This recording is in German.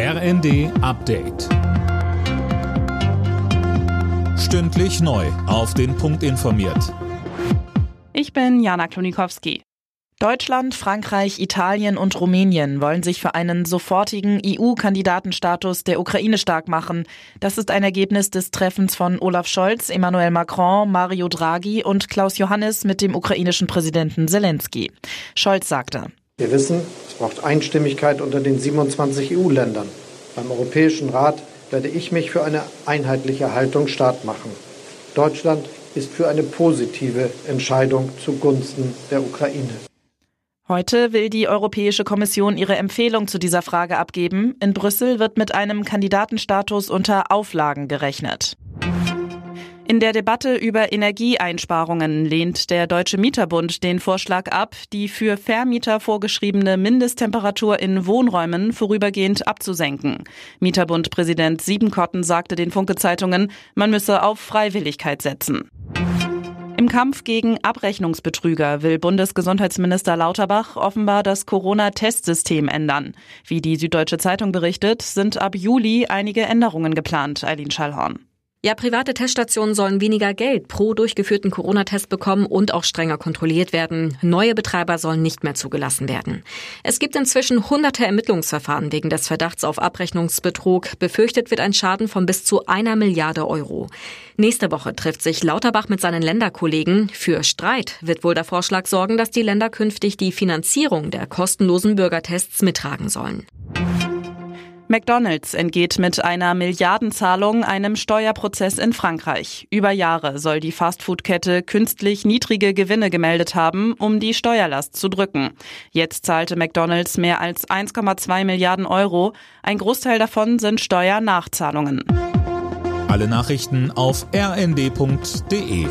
RND Update. Stündlich neu. Auf den Punkt informiert. Ich bin Jana Klonikowski. Deutschland, Frankreich, Italien und Rumänien wollen sich für einen sofortigen EU-Kandidatenstatus der Ukraine stark machen. Das ist ein Ergebnis des Treffens von Olaf Scholz, Emmanuel Macron, Mario Draghi und Klaus Johannes mit dem ukrainischen Präsidenten Zelensky. Scholz sagte, wir wissen, es braucht Einstimmigkeit unter den 27 EU-Ländern. Beim Europäischen Rat werde ich mich für eine einheitliche Haltung stark machen. Deutschland ist für eine positive Entscheidung zugunsten der Ukraine. Heute will die Europäische Kommission ihre Empfehlung zu dieser Frage abgeben. In Brüssel wird mit einem Kandidatenstatus unter Auflagen gerechnet. In der Debatte über Energieeinsparungen lehnt der Deutsche Mieterbund den Vorschlag ab, die für Vermieter vorgeschriebene Mindesttemperatur in Wohnräumen vorübergehend abzusenken. Mieterbundpräsident Siebenkotten sagte den Funke-Zeitungen, man müsse auf Freiwilligkeit setzen. Im Kampf gegen Abrechnungsbetrüger will Bundesgesundheitsminister Lauterbach offenbar das Corona-Testsystem ändern. Wie die Süddeutsche Zeitung berichtet, sind ab Juli einige Änderungen geplant, Eileen Schallhorn. Ja, private Teststationen sollen weniger Geld pro durchgeführten Corona-Test bekommen und auch strenger kontrolliert werden. Neue Betreiber sollen nicht mehr zugelassen werden. Es gibt inzwischen hunderte Ermittlungsverfahren wegen des Verdachts auf Abrechnungsbetrug. Befürchtet wird ein Schaden von bis zu einer Milliarde Euro. Nächste Woche trifft sich Lauterbach mit seinen Länderkollegen. Für Streit wird wohl der Vorschlag sorgen, dass die Länder künftig die Finanzierung der kostenlosen Bürgertests mittragen sollen. McDonald's entgeht mit einer Milliardenzahlung einem Steuerprozess in Frankreich. Über Jahre soll die Fastfood-Kette künstlich niedrige Gewinne gemeldet haben, um die Steuerlast zu drücken. Jetzt zahlte McDonald's mehr als 1,2 Milliarden Euro. Ein Großteil davon sind Steuernachzahlungen. Alle Nachrichten auf rnd.de